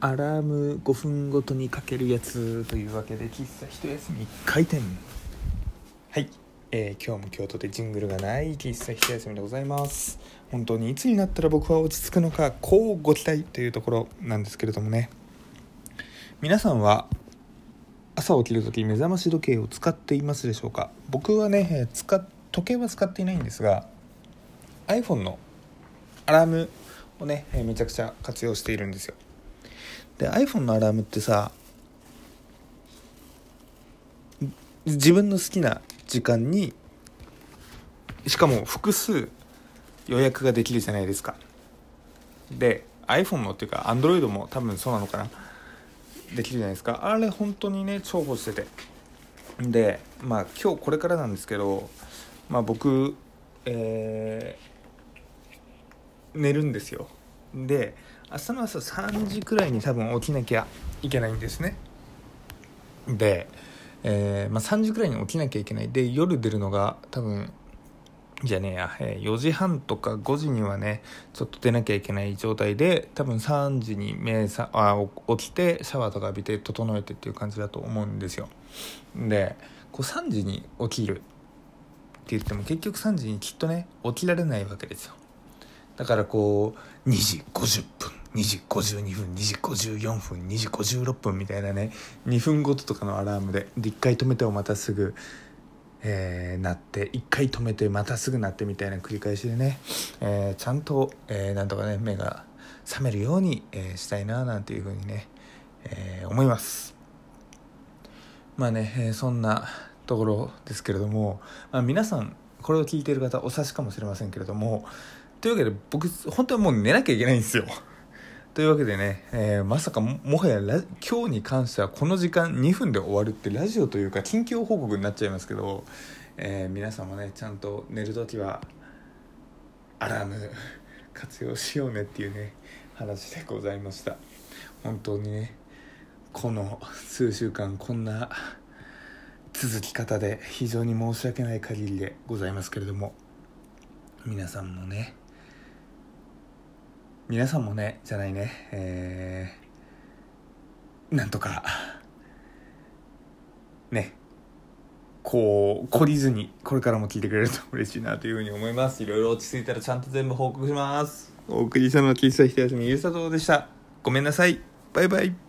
アラーム5分ごとにかけるやつというわけで喫茶一休み開店。はい、えー今日も京都でジングルがない喫茶一休みでございます。本当にいつになったら僕は落ち着くのかこうご期待というところなんですけれどもね。皆さんは朝起きる時目覚まし時計を使っていますでしょうか？僕はね使っ時計は使っていないんですが iPhone のアラームをねえめちゃくちゃ活用しているんですよ。で iPhone のアラームってさ自分の好きな時間にしかも複数予約ができるじゃないですか。で iPhone のっていうか Android も多分そうなのかな。できるじゃないですか。あれ本当にね重宝してて。でまあ今日これからなんですけどまあ僕えー寝るんですよ。で明日の朝3時くらいに多分起きなきゃいけないんですね。で、えーまあ、3時くらいに起きなきゃいけない。で夜出るのが多分じゃねえや、えー4時半とか5時にはねちょっと出なきゃいけない状態で多分3時に目さあ起きてシャワーとか浴びて整えてっていう感じだと思うんですよ。でこう3時に起きるって言っても結局3時にきっとね起きられないわけですよ。だからこう2時50分2時52分2時54分2時56分みたいなね2分ごととかのアラームでで1回止めてもまたすぐ、えー鳴って1回止めてまたすぐ鳴ってみたいな繰り返しでね、えーちゃんと、えーなんとかね目が覚めるように、えーしたいななんていうふうにね、えー思います。まあね、えーそんなところですけれども、まあ、皆さんこれを聞いている方お察しかもしれませんけれどもというわけで僕本当はもう寝なきゃいけないんですよ。というわけでね、えーまさかももはや今日に関してはこの時間2分で終わるってラジオというか近況報告になっちゃいますけど、えー皆さんもねちゃんと寝る時はアラーム活用しようねっていうね話でございました。本当にねこの数週間こんな続き方で非常に申し訳ない限りでございますけれども皆さんもね皆さんもねじゃないねえー、なんとかねこう懲りずにこれからも聞いてくれると嬉しいなというふうに思います。いろいろ落ち着いたらちゃんと全部報告します。お送りしたのは喫茶ひと休みゆうさとでした。ごめんなさい。バイバイ。